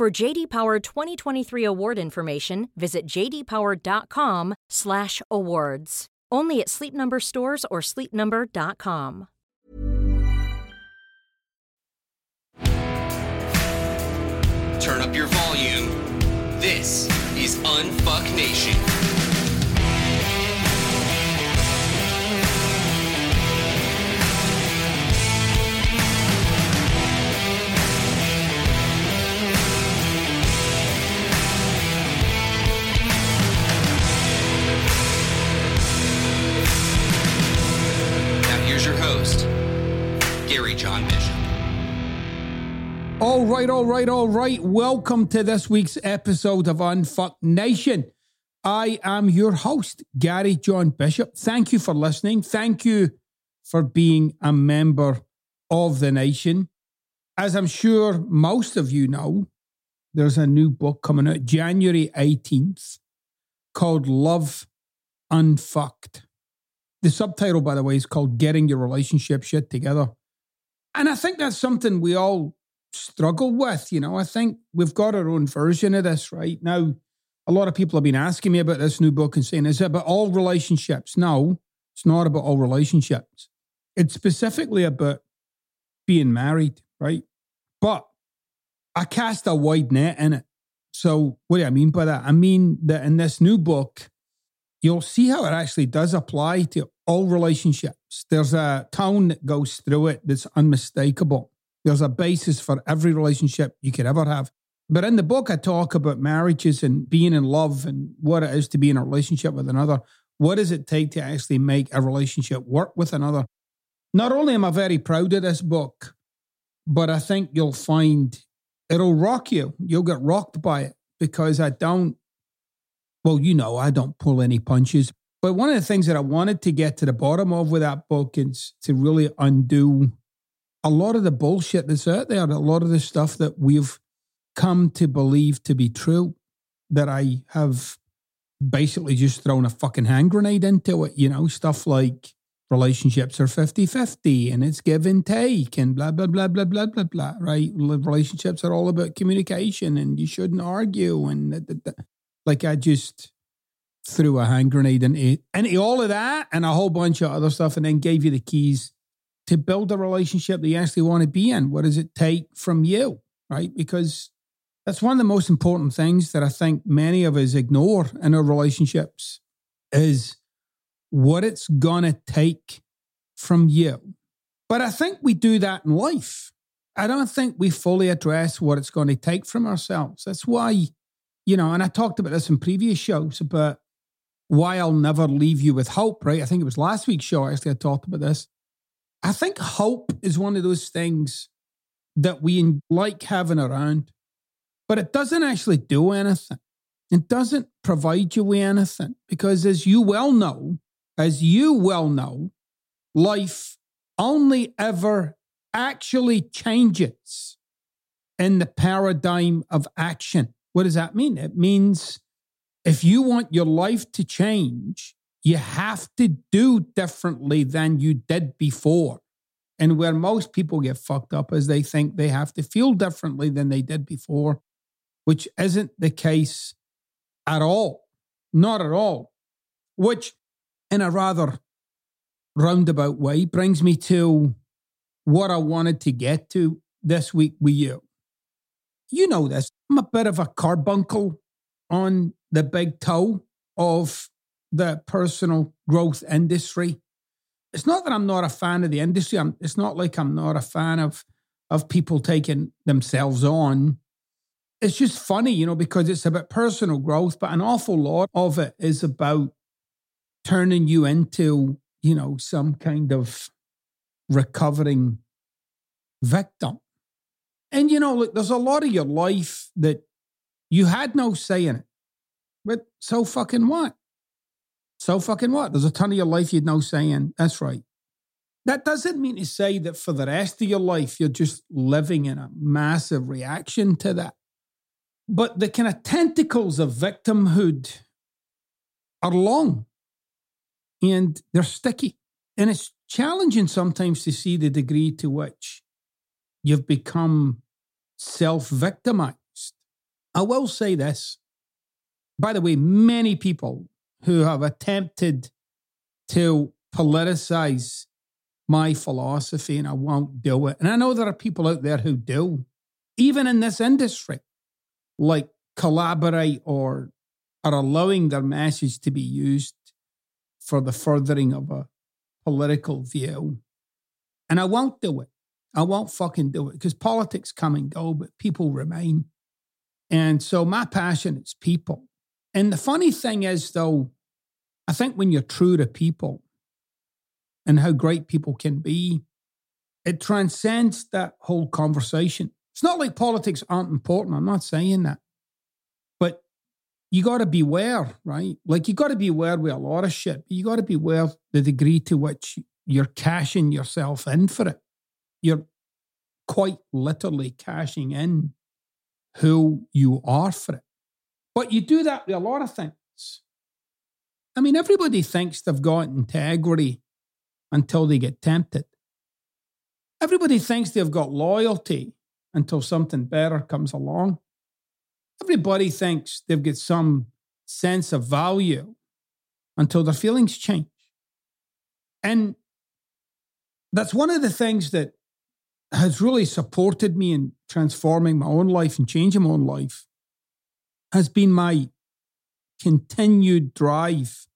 For JD Power 2023 award information, visit jdpower.com/awards. Only at Sleep Number stores or sleepnumber.com. Turn up your volume. This is Unfuck Nation. All right, all right, all right. Welcome to this week's episode of Unfuck Nation. I am your host, Gary John Bishop. Thank you for listening. Thank you for being a member of the nation. As I'm sure most of you know, there's a new book coming out January 18th called Love Unfucked. The subtitle, by the way, is called Getting Your Relationship Shit Together. And I think that's something we all struggle with. You know, I think we've got our own version of this right now. A lot of people have been asking me about this new book and saying, is it about all relationships? No, it's not about all relationships. It's specifically about being married, right? But I cast a wide net in it. So, what do I mean by that? I mean that in this new book, you'll see how it actually does apply to all relationships. There's a tone that goes through it that's unmistakable. There's a basis for every relationship you could ever have. But in the book, I talk about marriages and being in love and what it is to be in a relationship with another. What does it take to actually make a relationship work with another? Not only am I very proud of this book, but I think you'll find it'll rock you. You'll get rocked by it because I don't, well, you know, I don't pull any punches. But one of the things that I wanted to get to the bottom of with that book is to really undo a lot of the bullshit that's out there, a lot of the stuff that we've come to believe to be true, that I have basically just thrown a fucking hand grenade into it, you know, stuff like relationships are 50 50 and it's give and take and blah, blah, blah, blah, blah, blah, blah, right? Relationships are all about communication and you shouldn't argue. And th- th- th- like I just threw a hand grenade into, into all of that and a whole bunch of other stuff and then gave you the keys to build a relationship that you actually want to be in. What does it take from you, right? Because that's one of the most important things that I think many of us ignore in our relationships is what it's going to take from you. But I think we do that in life. I don't think we fully address what it's going to take from ourselves. That's why, you know, and I talked about this in previous shows about why I'll never leave you with hope, right? I think it was last week's show, actually, I talked about this. I think hope is one of those things that we like having around, but it doesn't actually do anything. It doesn't provide you with anything because, as you well know, as you well know, life only ever actually changes in the paradigm of action. What does that mean? It means if you want your life to change, you have to do differently than you did before. And where most people get fucked up is they think they have to feel differently than they did before, which isn't the case at all. Not at all. Which, in a rather roundabout way, brings me to what I wanted to get to this week with you. You know this. I'm a bit of a carbuncle on the big toe of the personal growth industry. It's not that I'm not a fan of the industry. I'm, it's not like I'm not a fan of of people taking themselves on. It's just funny, you know, because it's about personal growth, but an awful lot of it is about turning you into, you know, some kind of recovering victim. And, you know, look, there's a lot of your life that You had no say in it. But so fucking what? So fucking what? There's a ton of your life you'd no say in. That's right. That doesn't mean to say that for the rest of your life, you're just living in a massive reaction to that. But the kind of tentacles of victimhood are long and they're sticky. And it's challenging sometimes to see the degree to which you've become self victimized. I will say this. By the way, many people who have attempted to politicize my philosophy and I won't do it. And I know there are people out there who do, even in this industry, like collaborate or are allowing their message to be used for the furthering of a political view. And I won't do it. I won't fucking do it because politics come and go, but people remain. And so my passion is people. And the funny thing is, though, I think when you're true to people and how great people can be, it transcends that whole conversation. It's not like politics aren't important. I'm not saying that. But you got to beware, right? Like you got to be aware with a lot of shit. you got to be aware the degree to which you're cashing yourself in for it. You're quite literally cashing in who you are for it. But you do that with a lot of things. I mean, everybody thinks they've got integrity until they get tempted. Everybody thinks they've got loyalty until something better comes along. Everybody thinks they've got some sense of value until their feelings change. And that's one of the things that has really supported me in transforming my own life and changing my own life has been my continued drive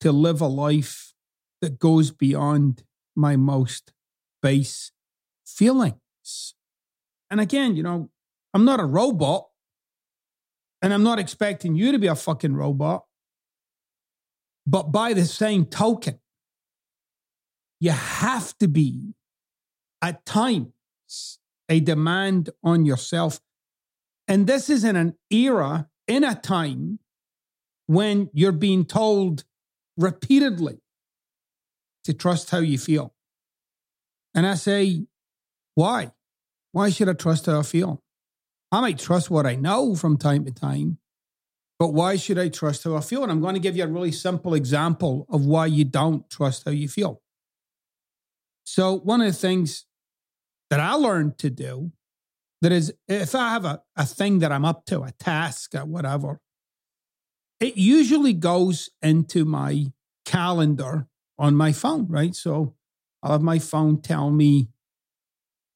to live a life that goes beyond my most base feelings. And again, you know, I'm not a robot and I'm not expecting you to be a fucking robot. But by the same token, you have to be at times a demand on yourself. And this is in an era, in a time when you're being told repeatedly to trust how you feel. And I say, why? Why should I trust how I feel? I might trust what I know from time to time, but why should I trust how I feel? And I'm going to give you a really simple example of why you don't trust how you feel. So, one of the things that I learned to do that is if I have a, a thing that I'm up to, a task or whatever, it usually goes into my calendar on my phone, right? So I'll have my phone tell me,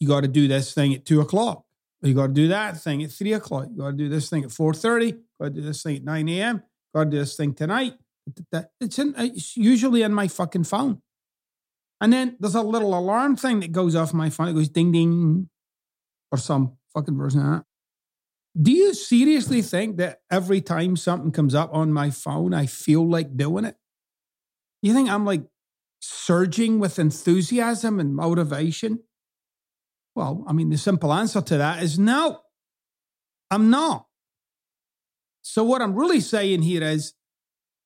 you got to do this thing at two o'clock. You got to do that thing at three o'clock. You got to do this thing at 4.30. Got to do this thing at 9 a.m. Got to do this thing tonight. It's, in, uh, it's usually in my fucking phone. And then there's a little alarm thing that goes off my phone. It goes ding ding or some fucking version of that. Do you seriously think that every time something comes up on my phone, I feel like doing it? You think I'm like surging with enthusiasm and motivation? Well, I mean, the simple answer to that is no, I'm not. So, what I'm really saying here is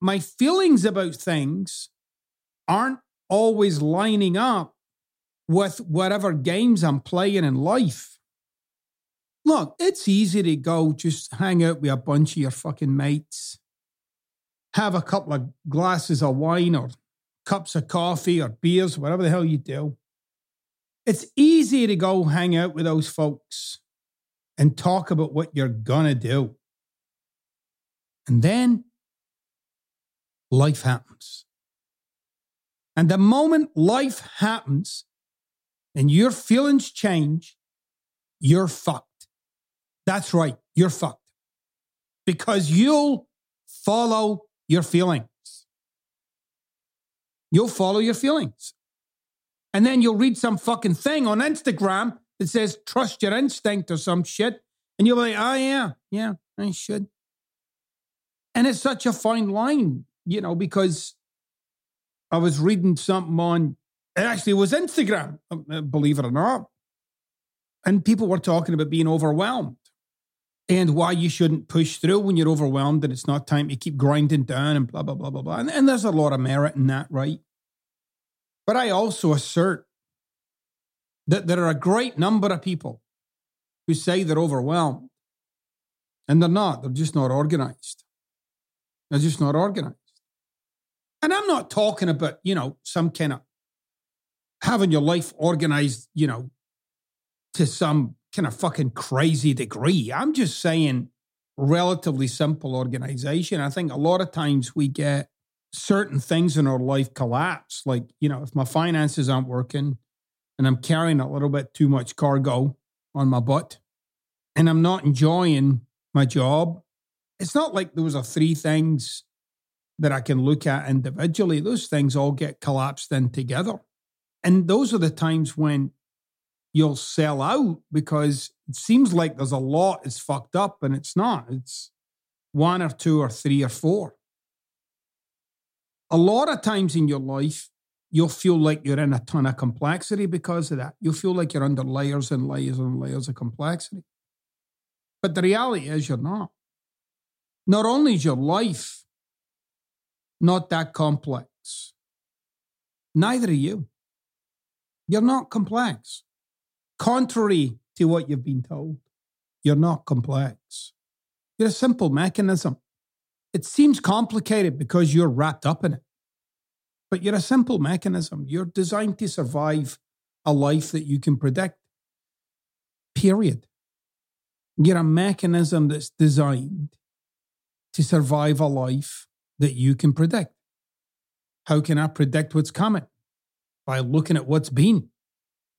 my feelings about things aren't always lining up with whatever games I'm playing in life. Look, it's easy to go just hang out with a bunch of your fucking mates, have a couple of glasses of wine or cups of coffee or beers, whatever the hell you do. It's easy to go hang out with those folks and talk about what you're gonna do. And then life happens. And the moment life happens and your feelings change, you're fucked. That's right, you're fucked. Because you'll follow your feelings. You'll follow your feelings. And then you'll read some fucking thing on Instagram that says, trust your instinct or some shit. And you'll be like, oh, yeah, yeah, I should. And it's such a fine line, you know, because I was reading something on, it actually was Instagram, uh, believe it or not. And people were talking about being overwhelmed. And why you shouldn't push through when you're overwhelmed and it's not time to keep grinding down and blah, blah, blah, blah, blah. And, and there's a lot of merit in that, right? But I also assert that there are a great number of people who say they're overwhelmed and they're not. They're just not organized. They're just not organized. And I'm not talking about, you know, some kind of having your life organized, you know, to some kind of fucking crazy degree. I'm just saying relatively simple organization. I think a lot of times we get certain things in our life collapse. Like, you know, if my finances aren't working and I'm carrying a little bit too much cargo on my butt and I'm not enjoying my job, it's not like those are three things that I can look at individually. Those things all get collapsed in together. And those are the times when you'll sell out because it seems like there's a lot is fucked up and it's not. It's one or two or three or four. A lot of times in your life, you'll feel like you're in a ton of complexity because of that. You'll feel like you're under layers and layers and layers of complexity. But the reality is you're not. Not only is your life not that complex, neither are you. You're not complex. Contrary to what you've been told, you're not complex. You're a simple mechanism. It seems complicated because you're wrapped up in it, but you're a simple mechanism. You're designed to survive a life that you can predict. Period. You're a mechanism that's designed to survive a life that you can predict. How can I predict what's coming? By looking at what's been.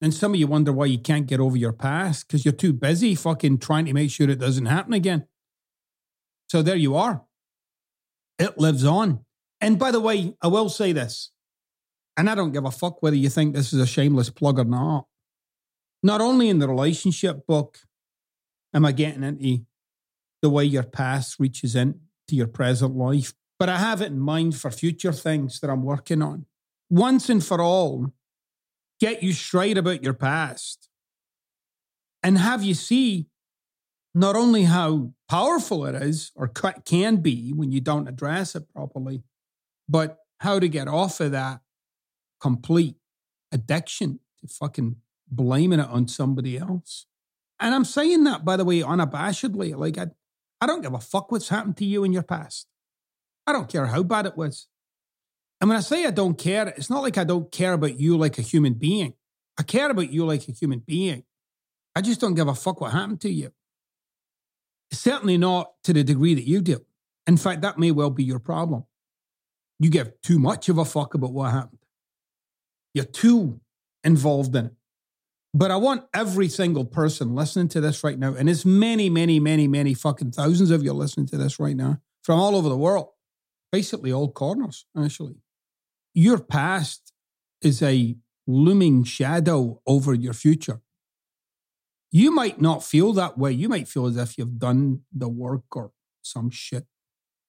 And some of you wonder why you can't get over your past because you're too busy fucking trying to make sure it doesn't happen again. So there you are. It lives on. And by the way, I will say this, and I don't give a fuck whether you think this is a shameless plug or not. Not only in the relationship book am I getting into the way your past reaches into your present life, but I have it in mind for future things that I'm working on. Once and for all, get you straight about your past and have you see not only how powerful it is or can be when you don't address it properly, but how to get off of that complete addiction to fucking blaming it on somebody else. And I'm saying that, by the way, unabashedly. Like, I, I don't give a fuck what's happened to you in your past. I don't care how bad it was. And when I say I don't care, it's not like I don't care about you like a human being. I care about you like a human being. I just don't give a fuck what happened to you. Certainly not to the degree that you do. In fact, that may well be your problem. You give too much of a fuck about what happened. You're too involved in it. But I want every single person listening to this right now, and it's many, many, many, many fucking thousands of you listening to this right now from all over the world, basically all corners, actually. Your past is a looming shadow over your future. You might not feel that way. You might feel as if you've done the work or some shit,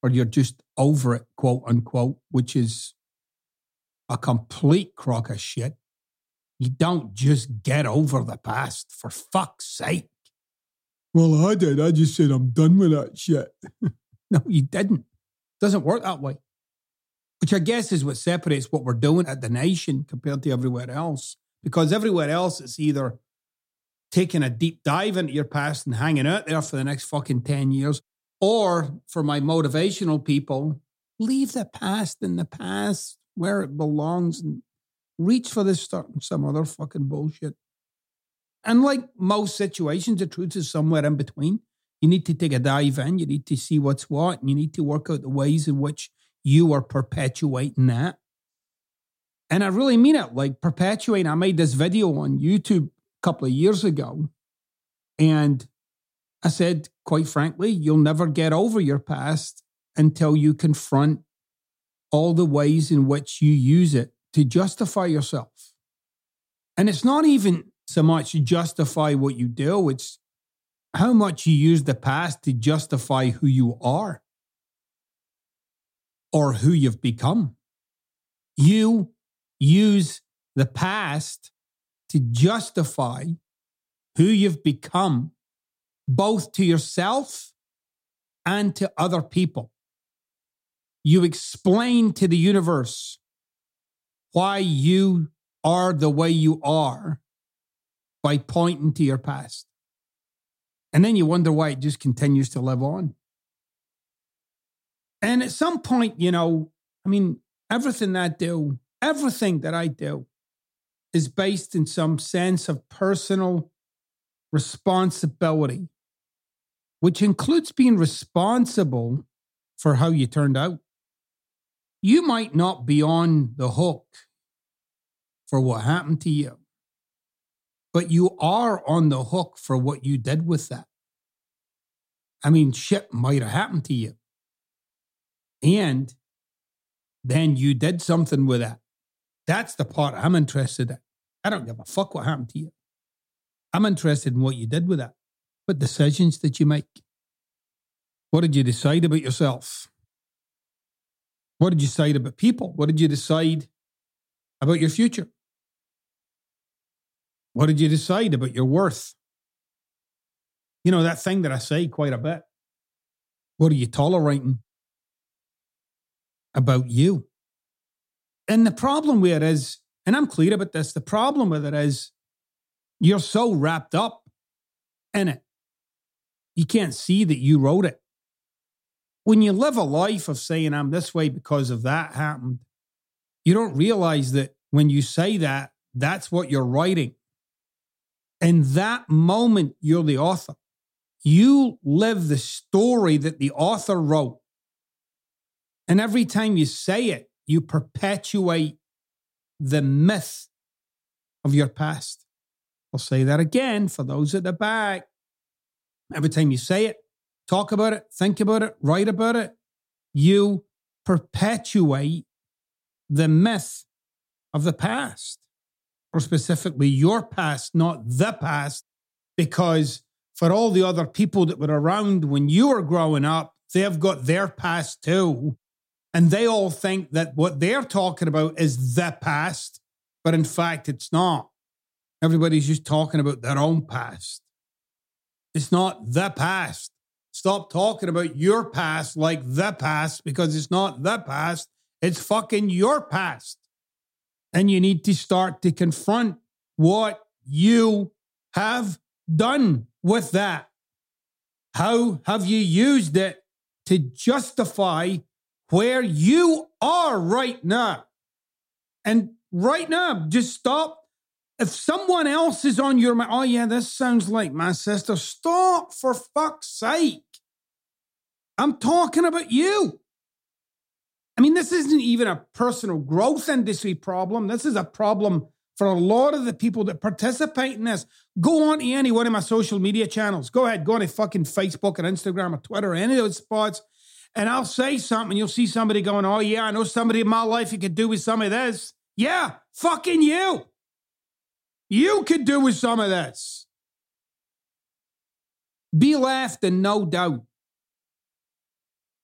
or you're just over it, quote unquote, which is a complete crock of shit. You don't just get over the past, for fuck's sake. Well, I did. I just said I'm done with that shit. no, you didn't. Doesn't work that way which I guess is what separates what we're doing at the nation compared to everywhere else. Because everywhere else, it's either taking a deep dive into your past and hanging out there for the next fucking 10 years, or for my motivational people, leave the past in the past where it belongs and reach for this stuff and some other fucking bullshit. And like most situations, the truth is somewhere in between. You need to take a dive in, you need to see what's what, and you need to work out the ways in which you are perpetuating that. And I really mean it, like perpetuating. I made this video on YouTube a couple of years ago. And I said, quite frankly, you'll never get over your past until you confront all the ways in which you use it to justify yourself. And it's not even so much justify what you do, it's how much you use the past to justify who you are or who you've become. You use the past to justify who you've become both to yourself and to other people. You explain to the universe why you are the way you are by pointing to your past. And then you wonder why it just continues to live on. And at some point, you know, I mean, everything I do, everything that I do is based in some sense of personal responsibility, which includes being responsible for how you turned out. You might not be on the hook for what happened to you, but you are on the hook for what you did with that. I mean, shit might have happened to you. And then you did something with that. That's the part I'm interested in. I don't give a fuck what happened to you. I'm interested in what you did with that. What decisions did you make? What did you decide about yourself? What did you decide about people? What did you decide about your future? What did you decide about your worth? You know, that thing that I say quite a bit. What are you tolerating about you? And the problem with it is, and I'm clear about this, the problem with it is you're so wrapped up in it. You can't see that you wrote it. When you live a life of saying, I'm this way because of that happened, you don't realize that when you say that, that's what you're writing. In that moment, you're the author. You live the story that the author wrote. And every time you say it, you perpetuate the myth of your past. I'll say that again for those at the back. Every time you say it, talk about it, think about it, write about it, you perpetuate the myth of the past or specifically your past, not the past, because for all the other people that were around when you were growing up, they've got their past too. And they all think that what they're talking about is the past, but in fact, it's not. Everybody's just talking about their own past. It's not the past. Stop talking about your past like the past because it's not the past. It's fucking your past and you need to start to confront what you have done with that. How have you used it to justify where you are right now? And right now, just stop. If someone else is on your mind, oh, yeah, this sounds like my sister, stop for fuck's sake. I'm talking about you. I mean, this isn't even a personal growth industry problem. This is a problem for a lot of the people that participate in this. Go on to any one of my social media channels. Go ahead, go on to fucking Facebook or Instagram or Twitter or any of those spots. And I'll say something. You'll see somebody going, Oh, yeah, I know somebody in my life who could do with some of this. Yeah, fucking you. You could do with some of this. Be left in no doubt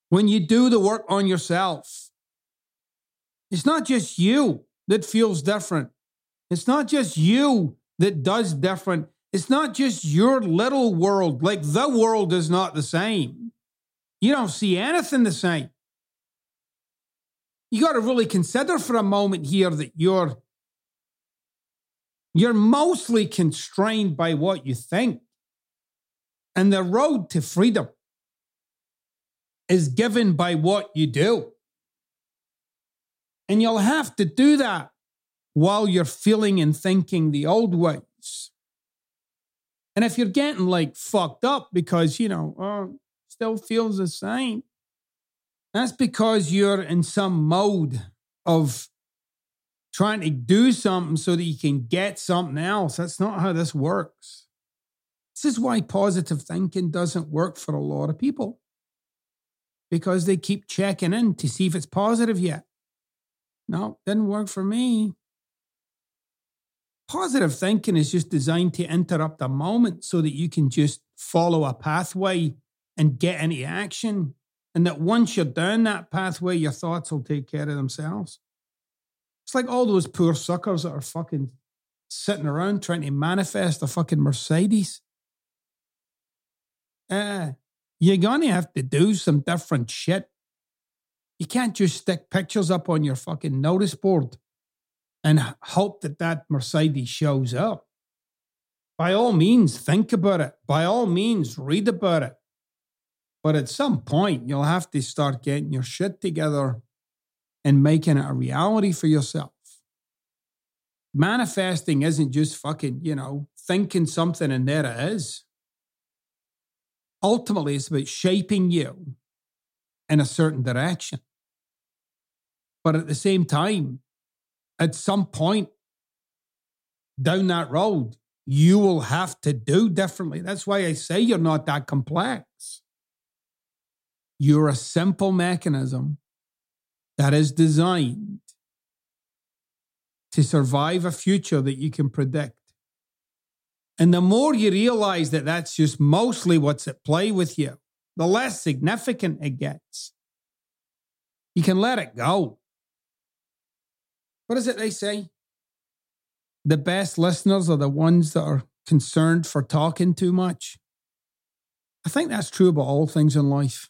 when you do the work on yourself. It's not just you that feels different. It's not just you that does different. It's not just your little world. Like the world is not the same. You don't see anything the same. You got to really consider for a moment here that you're you're mostly constrained by what you think. And the road to freedom is given by what you do. And you'll have to do that while you're feeling and thinking the old ways. And if you're getting like fucked up because, you know, oh, still feels the same, that's because you're in some mode of trying to do something so that you can get something else. That's not how this works. This is why positive thinking doesn't work for a lot of people because they keep checking in to see if it's positive yet. No, didn't work for me. Positive thinking is just designed to interrupt a moment so that you can just follow a pathway and get into action. And that once you're down that pathway, your thoughts will take care of themselves. It's like all those poor suckers that are fucking sitting around trying to manifest a fucking Mercedes. uh, you're going to have to do some different shit. You can't just stick pictures up on your fucking notice board and hope that that Mercedes shows up. By all means, think about it. By all means, read about it. But at some point, you'll have to start getting your shit together and making it a reality for yourself. Manifesting isn't just fucking, you know, thinking something and there it is. Ultimately, it's about shaping you in a certain direction. But at the same time, at some point down that road, you will have to do differently. That's why I say you're not that complex. You're a simple mechanism that is designed to survive a future that you can predict. And the more you realize that that's just mostly what's at play with you, the less significant it gets. You can let it go. What is it they say? The best listeners are the ones that are concerned for talking too much. I think that's true about all things in life.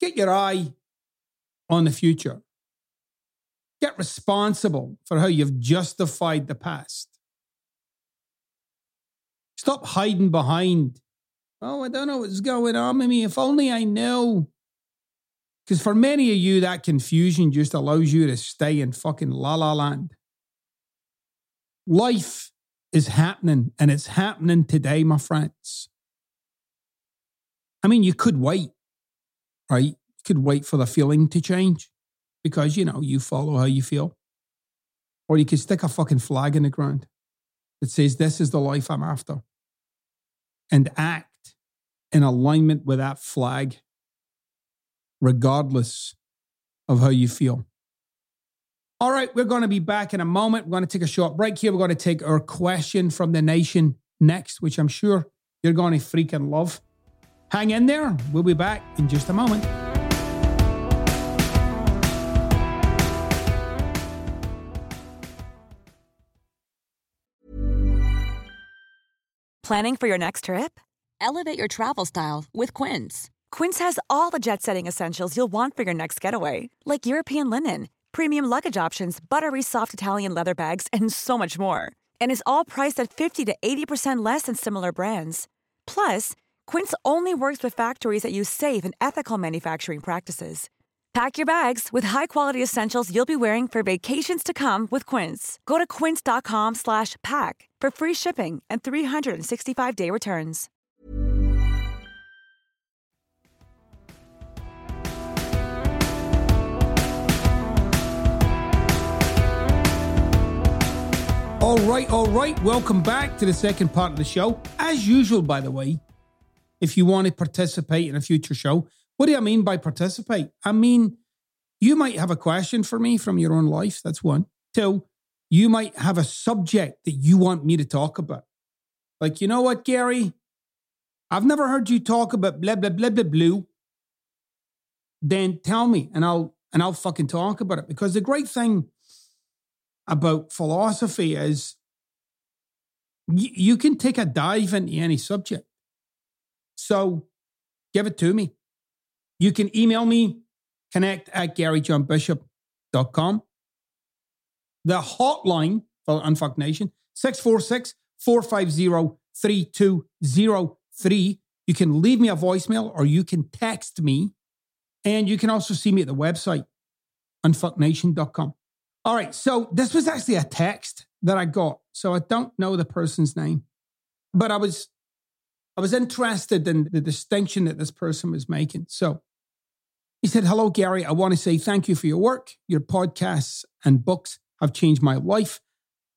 Get your eye on the future. Get responsible for how you've justified the past. Stop hiding behind, oh, I don't know what's going on with me. If only I knew. Because for many of you, that confusion just allows you to stay in fucking la la land. Life is happening and it's happening today, my friends. I mean, you could wait, right? You could wait for the feeling to change because, you know, you follow how you feel. Or you could stick a fucking flag in the ground that says, This is the life I'm after, and act in alignment with that flag regardless of how you feel. All right, we're going to be back in a moment. We're going to take a short break here. We're going to take our question from the nation next, which I'm sure you're going to freaking love. Hang in there. We'll be back in just a moment. Planning for your next trip? Elevate your travel style with Quince. Quince has all the jet setting essentials you'll want for your next getaway, like European linen, premium luggage options, buttery soft Italian leather bags, and so much more. And is all priced at 50 to 80% less than similar brands. Plus, Quince only works with factories that use safe and ethical manufacturing practices. Pack your bags with high-quality essentials you'll be wearing for vacations to come with Quince. Go to quince.com/pack for free shipping and 365-day returns. All right, all right. Welcome back to the second part of the show. As usual, by the way, if you want to participate in a future show, what do I mean by participate? I mean, you might have a question for me from your own life. That's one. Two, you might have a subject that you want me to talk about. Like, you know what, Gary? I've never heard you talk about blah, blah, blah, blah, blue. Then tell me and I'll and I'll fucking talk about it. Because the great thing about philosophy is you can take a dive into any subject. So give it to me. You can email me, connect at garyjohnbishop.com. The hotline for Unfuck Nation, 646 450 3203. You can leave me a voicemail or you can text me. And you can also see me at the website, unfucknation.com. All right. So this was actually a text that I got. So I don't know the person's name, but I was I was interested in the distinction that this person was making. So he said, Hello, Gary. I want to say thank you for your work. Your podcasts and books have changed my life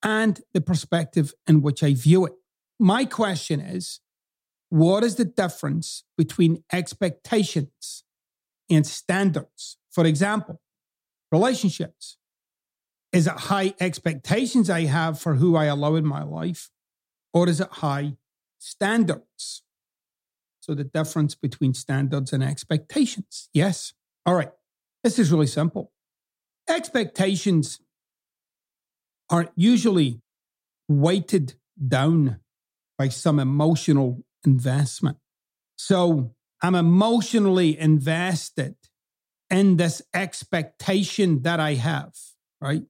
and the perspective in which I view it. My question is what is the difference between expectations and standards? For example, relationships. Is it high expectations I have for who I allow in my life, or is it high standards? So the difference between standards and expectations. Yes. All right. This is really simple. Expectations are usually weighted down by some emotional investment. So I'm emotionally invested in this expectation that I have, right?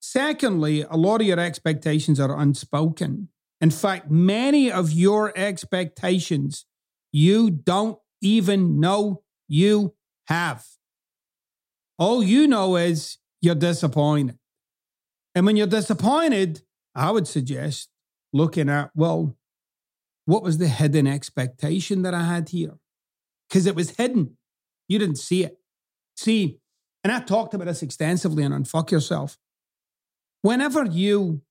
Secondly, a lot of your expectations are unspoken. In fact, many of your expectations you don't even know you have. All you know is you're disappointed. And when you're disappointed, I would suggest looking at, well, what was the hidden expectation that I had here? Because it was hidden. You didn't see it. See, and I talked about this extensively on Unfuck Yourself. Whenever you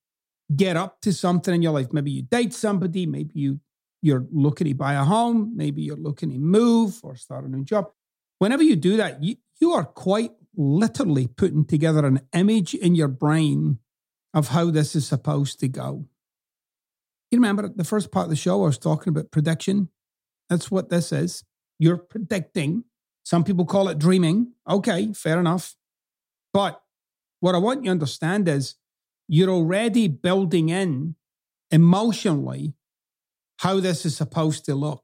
get up to something in your life, maybe you date somebody, maybe you you're looking to buy a home, maybe you're looking to move or start a new job. Whenever you do that, you, you are quite literally putting together an image in your brain of how this is supposed to go. You remember the first part of the show, I was talking about prediction. That's what this is. You're predicting. Some people call it dreaming. Okay, fair enough. But what I want you to understand is you're already building in emotionally how this is supposed to look.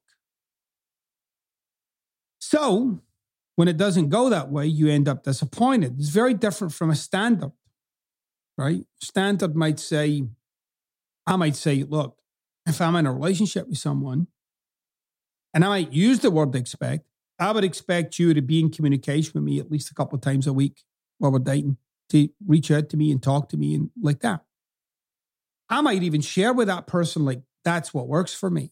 So, when it doesn't go that way, you end up disappointed. It's very different from a standard, right? Standard might say, I might say, look, if I'm in a relationship with someone and I might use the word expect, I would expect you to be in communication with me at least a couple of times a week while we're dating, to reach out to me and talk to me and like that. I might even share with that person, like, that's what works for me.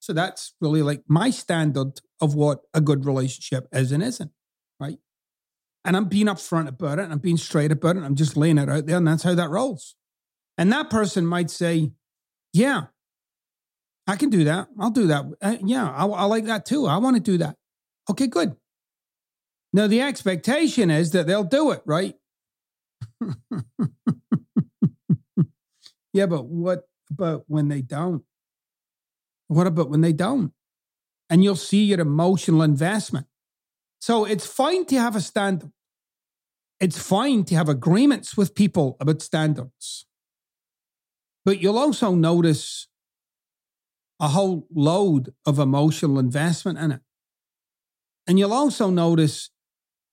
So that's really like my standard of what a good relationship is and isn't, right? And I'm being upfront about it and I'm being straight about it. I'm just laying it out there, and that's how that rolls. And that person might say, Yeah, I can do that. I'll do that. Uh, yeah, I, I like that too. I want to do that. Okay, good. Now, the expectation is that they'll do it, right? Yeah, but what about when they don't? What about when they don't? And you'll see your emotional investment. So it's fine to have a standard. It's fine to have agreements with people about standards. But you'll also notice a whole load of emotional investment in it. And you'll also notice,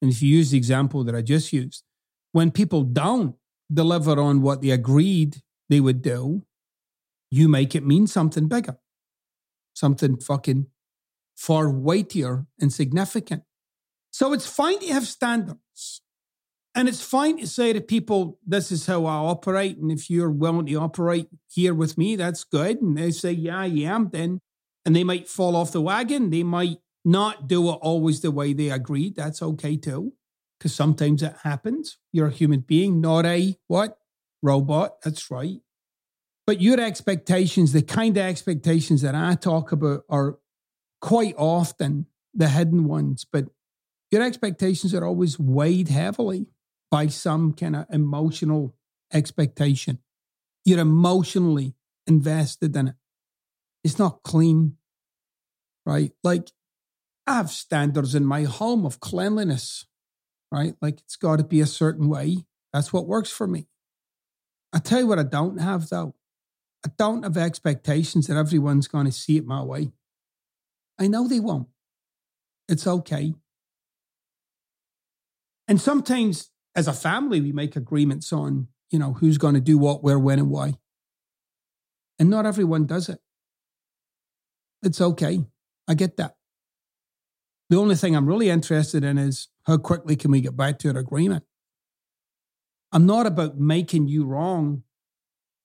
and if you use the example that I just used, when people don't deliver on what they agreed they would do, you make it mean something bigger, something fucking far weightier and significant. So it's fine to have standards. And it's fine to say to people, this is how I operate. And if you're willing to operate here with me, that's good. And they say, yeah, I am, then. And they might fall off the wagon. They might not do it always the way they agreed. That's okay too. Because sometimes it happens. You're a human being, not a what? Robot. That's right. But your expectations, the kind of expectations that I talk about, are quite often the hidden ones. But your expectations are always weighed heavily by some kind of emotional expectation. You're emotionally invested in it. It's not clean, right? Like I have standards in my home of cleanliness, right? Like it's got to be a certain way. That's what works for me. I tell you what I don't have though. I don't have expectations that everyone's going to see it my way. I know they won't. It's okay. And sometimes as a family, we make agreements on, you know, who's going to do what, where, when, and why. And not everyone does it. It's okay. I get that. The only thing I'm really interested in is how quickly can we get back to an agreement? I'm not about making you wrong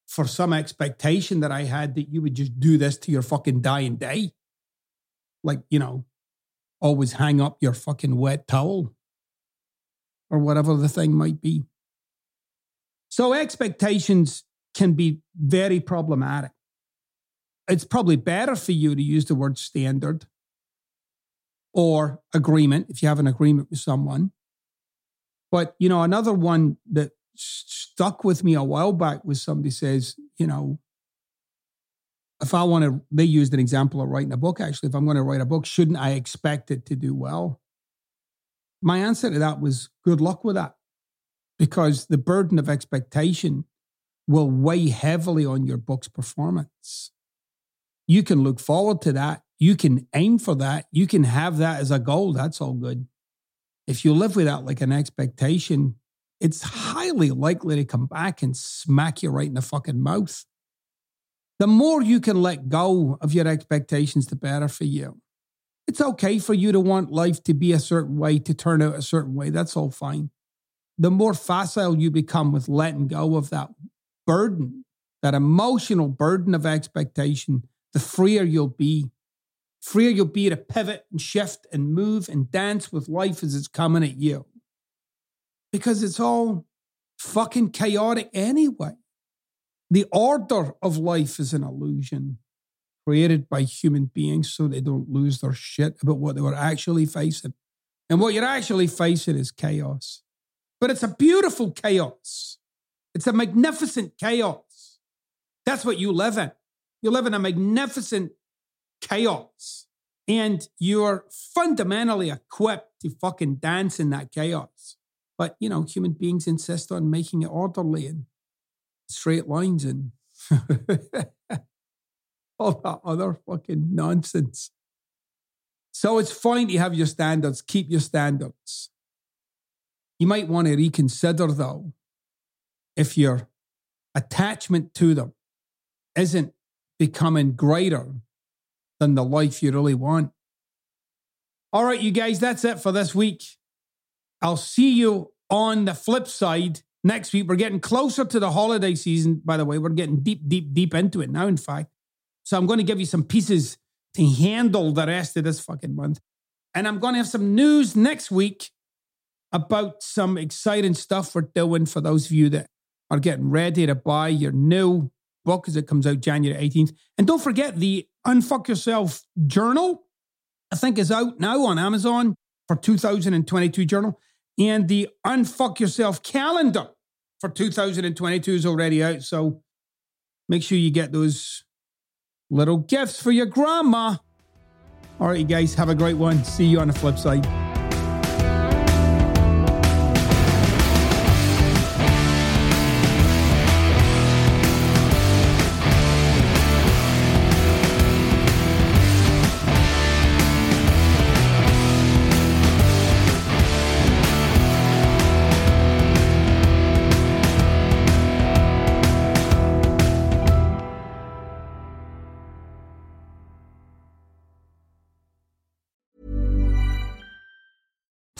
for some expectation that I had that you would just do this to your fucking dying day. Like, you know, always hang up your fucking wet towel or whatever the thing might be. So expectations can be very problematic. It's probably better for you to use the word standard or agreement if you have an agreement with someone. But, you know, another one that stuck with me a while back was somebody says, you know, if I want to, they used an example of writing a book. Actually, if I'm going to write a book, shouldn't I expect it to do well? My answer to that was good luck with that because the burden of expectation will weigh heavily on your book's performance. You can look forward to that. You can aim for that. You can have that as a goal. That's all good. If you live without like an expectation, it's highly likely to come back and smack you right in the fucking mouth. The more you can let go of your expectations, the better for you. It's okay for you to want life to be a certain way, to turn out a certain way. That's all fine. The more facile you become with letting go of that burden, that emotional burden of expectation, the freer you'll be. Freer you'll be to pivot and shift and move and dance with life as it's coming at you. Because it's all fucking chaotic anyway. The order of life is an illusion created by human beings so they don't lose their shit about what they were actually facing. And what you're actually facing is chaos. But it's a beautiful chaos. It's a magnificent chaos. That's what you live in. You live in a magnificent chaos. And you're fundamentally equipped to fucking dance in that chaos. But, you know, human beings insist on making it orderly and straight lines and all that other fucking nonsense. So it's fine to have your standards, keep your standards. You might want to reconsider, though, if your attachment to them isn't becoming greater than the life you really want. All right, you guys, that's it for this week. I'll see you on the flip side next week. We're getting closer to the holiday season, by the way. We're getting deep, deep, deep into it now, in fact. So I'm going to give you some pieces to handle the rest of this fucking month. And I'm going to have some news next week about some exciting stuff we're doing for those of you that are getting ready to buy your new book as it comes out January 18th. And don't forget the Unfuck Yourself journal, I think is out now on Amazon for 2022 journal. And the Unfuck Yourself calendar for 2022 is already out. So make sure you get those little gifts for your grandma. All right, you guys, have a great one. See you on the flip side.